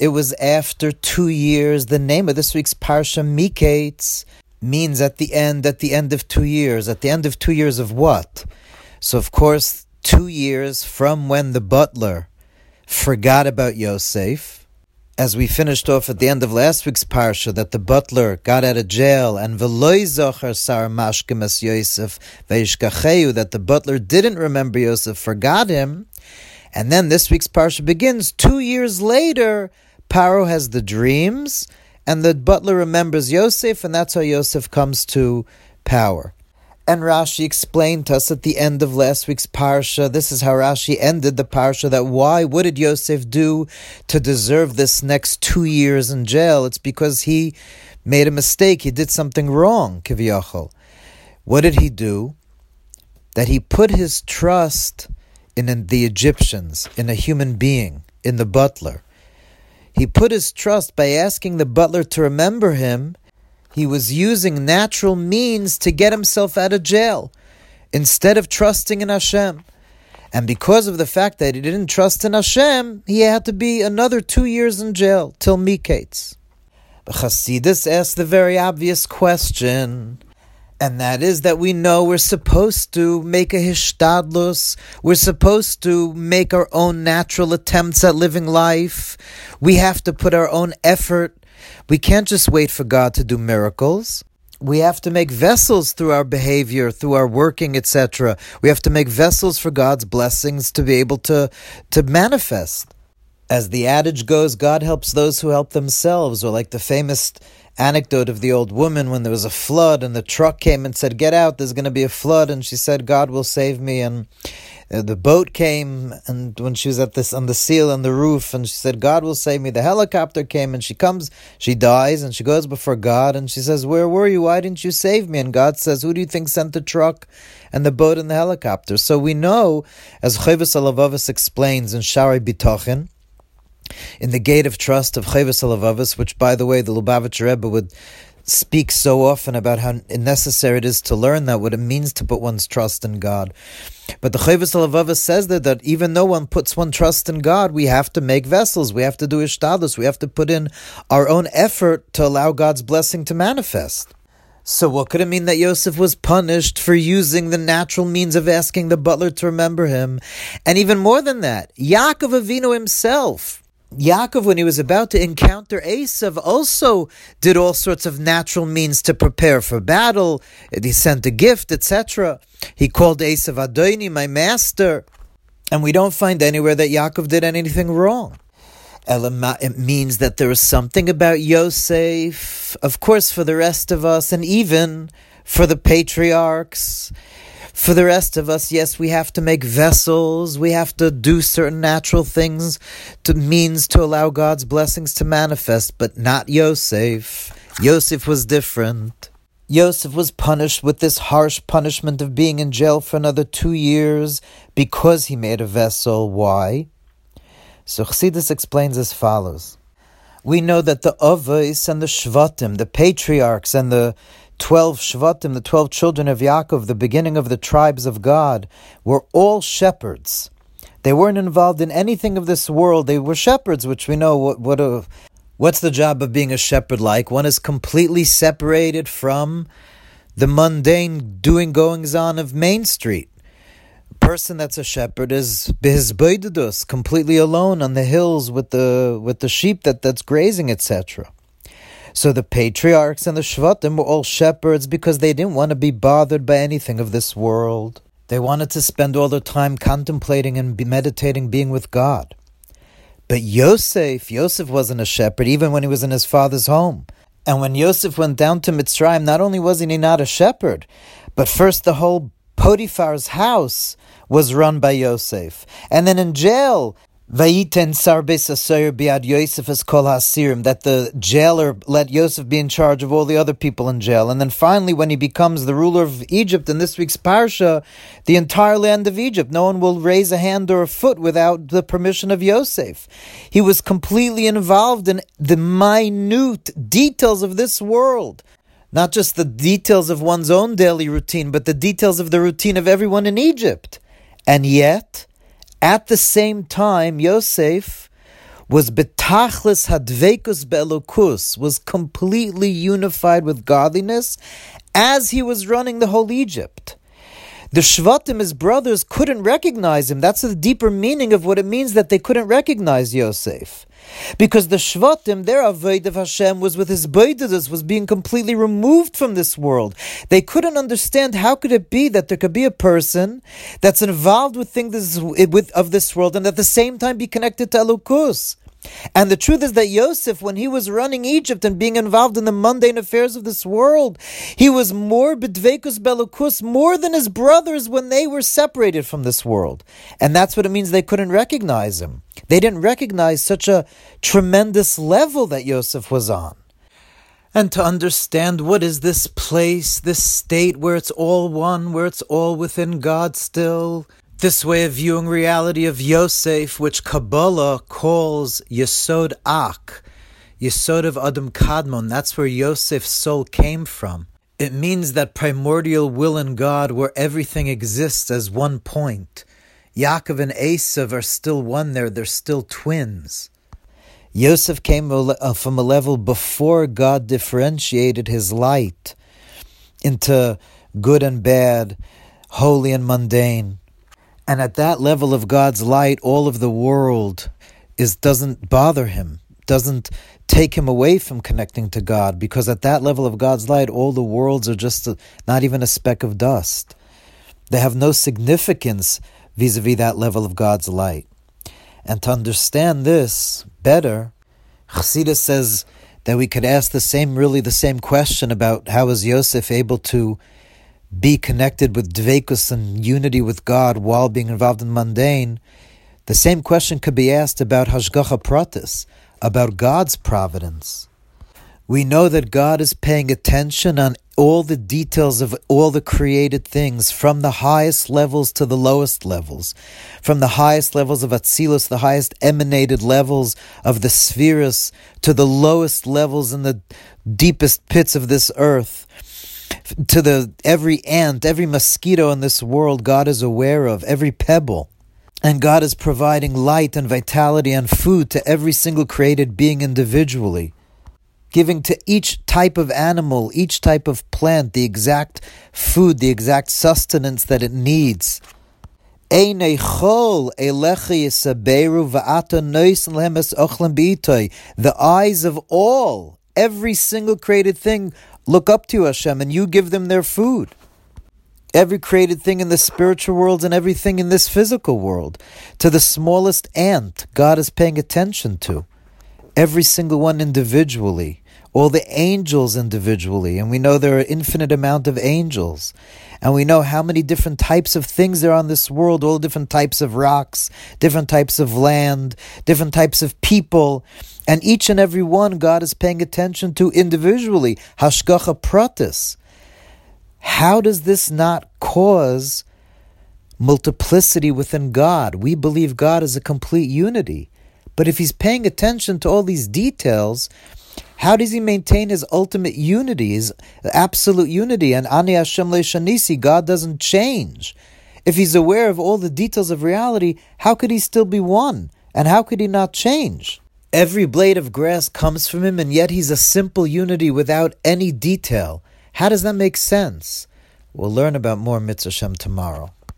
It was after two years. The name of this week's parsha miketz means at the end, at the end of two years. At the end of two years of what? So of course, two years from when the butler forgot about Yosef, as we finished off at the end of last week's parsha, that the butler got out of jail and v'loy zocher sar mashkemas Yosef veishkacheyu, that the butler didn't remember Yosef, forgot him. And then this week's parsha begins. Two years later, Paro has the dreams, and the butler remembers Yosef, and that's how Yosef comes to power. And Rashi explained to us at the end of last week's parsha. This is how Rashi ended the parsha. That why? What did Yosef do to deserve this next two years in jail? It's because he made a mistake. He did something wrong. Kiviyachol. What did he do? That he put his trust in the Egyptians, in a human being, in the butler. He put his trust by asking the butler to remember him. He was using natural means to get himself out of jail instead of trusting in Hashem. And because of the fact that he didn't trust in Hashem, he had to be another two years in jail till Miketz. But Chasidus asked the very obvious question and that is that we know we're supposed to make a hishtadlus. We're supposed to make our own natural attempts at living life. We have to put our own effort. We can't just wait for God to do miracles. We have to make vessels through our behavior, through our working, etc. We have to make vessels for God's blessings to be able to, to manifest. As the adage goes, God helps those who help themselves, or like the famous anecdote of the old woman when there was a flood and the truck came and said, Get out, there's going to be a flood. And she said, God will save me. And uh, the boat came, and when she was at this on the seal on the roof, and she said, God will save me. The helicopter came, and she comes, she dies, and she goes before God, and she says, Where were you? Why didn't you save me? And God says, Who do you think sent the truck and the boat and the helicopter? So we know, as HaLevavos explains in Shaar HaBitachon, in the gate of trust of Chovos HaLevavos, which, by the way, the Lubavitcher Rebbe would speak so often about how necessary it is to learn that, what it means to put one's trust in God. But the HaLevavos says that, that even though one puts one trust in God, we have to make vessels, we have to do hishtadlus, we have to put in our own effort to allow God's blessing to manifest. So what could it mean that Yosef was punished for using the natural means of asking the butler to remember him? And even more than that, Yaakov Avinu himself, Yaakov, when he was about to encounter Esav, also did all sorts of natural means to prepare for battle. He sent a gift, etc. He called Esav Adoni, my master. And we don't find anywhere that Yaakov did anything wrong. It means that there is something about Yosef, of course, for the rest of us, and even for the patriarchs for the rest of us, yes, we have to make vessels, we have to do certain natural things to means to allow God's blessings to manifest, but not Yosef. Yosef was different. Yosef was punished with this harsh punishment of being in jail for another two years because he made a vessel. Why? So Chassidus explains as follows. We know that the Avos and the Shvatim, the patriarchs and the 12 Shvatim, the 12 children of Yaakov, the beginning of the tribes of God, were all shepherds. They weren't involved in anything of this world. They were shepherds, which we know what, what a, what's the job of being a shepherd like? One is completely separated from the mundane doing goings on of Main Street. A person that's a shepherd is completely alone on the hills with the with the sheep that, that's grazing, etc. So the patriarchs and the Shvatim were all shepherds because they didn't want to be bothered by anything of this world. They wanted to spend all their time contemplating and meditating being with God. But Yosef, Yosef wasn't a shepherd even when he was in his father's home. And when Yosef went down to Mitzrayim, not only was he not a shepherd, but first the whole Potiphar's house was run by Yosef. And then in jail, Vayiten Sarbes Asayer Biad Yosef as Kol Hasirim, that the jailer let Yosef be in charge of all the other people in jail. And then finally, when he becomes the ruler of Egypt in this week's Parsha, the entire land of Egypt, no one will raise a hand or a foot without the permission of Yosef. He was completely involved in the minute details of this world. Not just the details of one's own daily routine, but the details of the routine of everyone in Egypt. And yet, At the same time, Yosef was betachlis hadvekus belokus, was completely unified with godliness as he was running the whole Egypt. The Shvatim, his brothers, couldn't recognize him. That's the deeper meaning of what it means that they couldn't recognize Yosef. Because the Shvatim, their avodah of Hashem was with hisbodedus, was being completely removed from this world. They couldn't understand how could it be that there could be a person that's involved with things of this world and at the same time be connected to Elokus. And the truth is that Yosef, when he was running Egypt and being involved in the mundane affairs of this world, he was more bedvekus belukus, more than his brothers when they were separated from this world. And that's what it means they couldn't recognize him. They didn't recognize such a tremendous level that Yosef was on. And to understand what is this place, this state where it's all one, where it's all within God still, this way of viewing reality of Yosef, which Kabbalah calls Yesod Ak, Yesod of Adam Kadmon, that's where Yosef's soul came from. It means that primordial will in God where everything exists as one point. Yaakov and Esav are still one there, they're still twins. Yosef came uh, from a level before God differentiated his light into good and bad, holy and mundane. And at that level of God's light, all of the world is doesn't bother him, doesn't take him away from connecting to God, because at that level of God's light, all the worlds are just a, not even a speck of dust. They have no significance vis a vis that level of God's light. And to understand this better, Chassidus says that we could ask the same, really the same question about how is Yosef able to be connected with dvekus and unity with God while being involved in mundane, the same question could be asked about hashgacha pratis, about God's providence. We know that God is paying attention on all the details of all the created things, from the highest levels to the lowest levels, from the highest levels of Atzilus, the highest emanated levels of the spheres, to the lowest levels in the deepest pits of this earth to the every ant, every mosquito in this world, God is aware of, every pebble. And God is providing light and vitality and food to every single created being individually, giving to each type of animal, each type of plant, the exact food, the exact sustenance that it needs. The eyes of all, every single created thing look up to Hashem and you give them their food. Every created thing in the spiritual world and everything in this physical world. To the smallest ant, God is paying attention to. Every single one individually. All the angels individually. And we know there are infinite amount of angels. And we know how many different types of things there are on this world, all different types of rocks, different types of land, different types of people. And each and every one God is paying attention to individually. Hashgacha pratis. How does this not cause multiplicity within God? We believe God is a complete unity. But if he's paying attention to all these details, how does he maintain his ultimate unity, his absolute unity? And Ani Hashem Shanisi, God doesn't change. If he's aware of all the details of reality, how could he still be one? And how could he not change? Every blade of grass comes from him, and yet he's a simple unity without any detail. How does that make sense? We'll learn about more Mitzvah Shem tomorrow.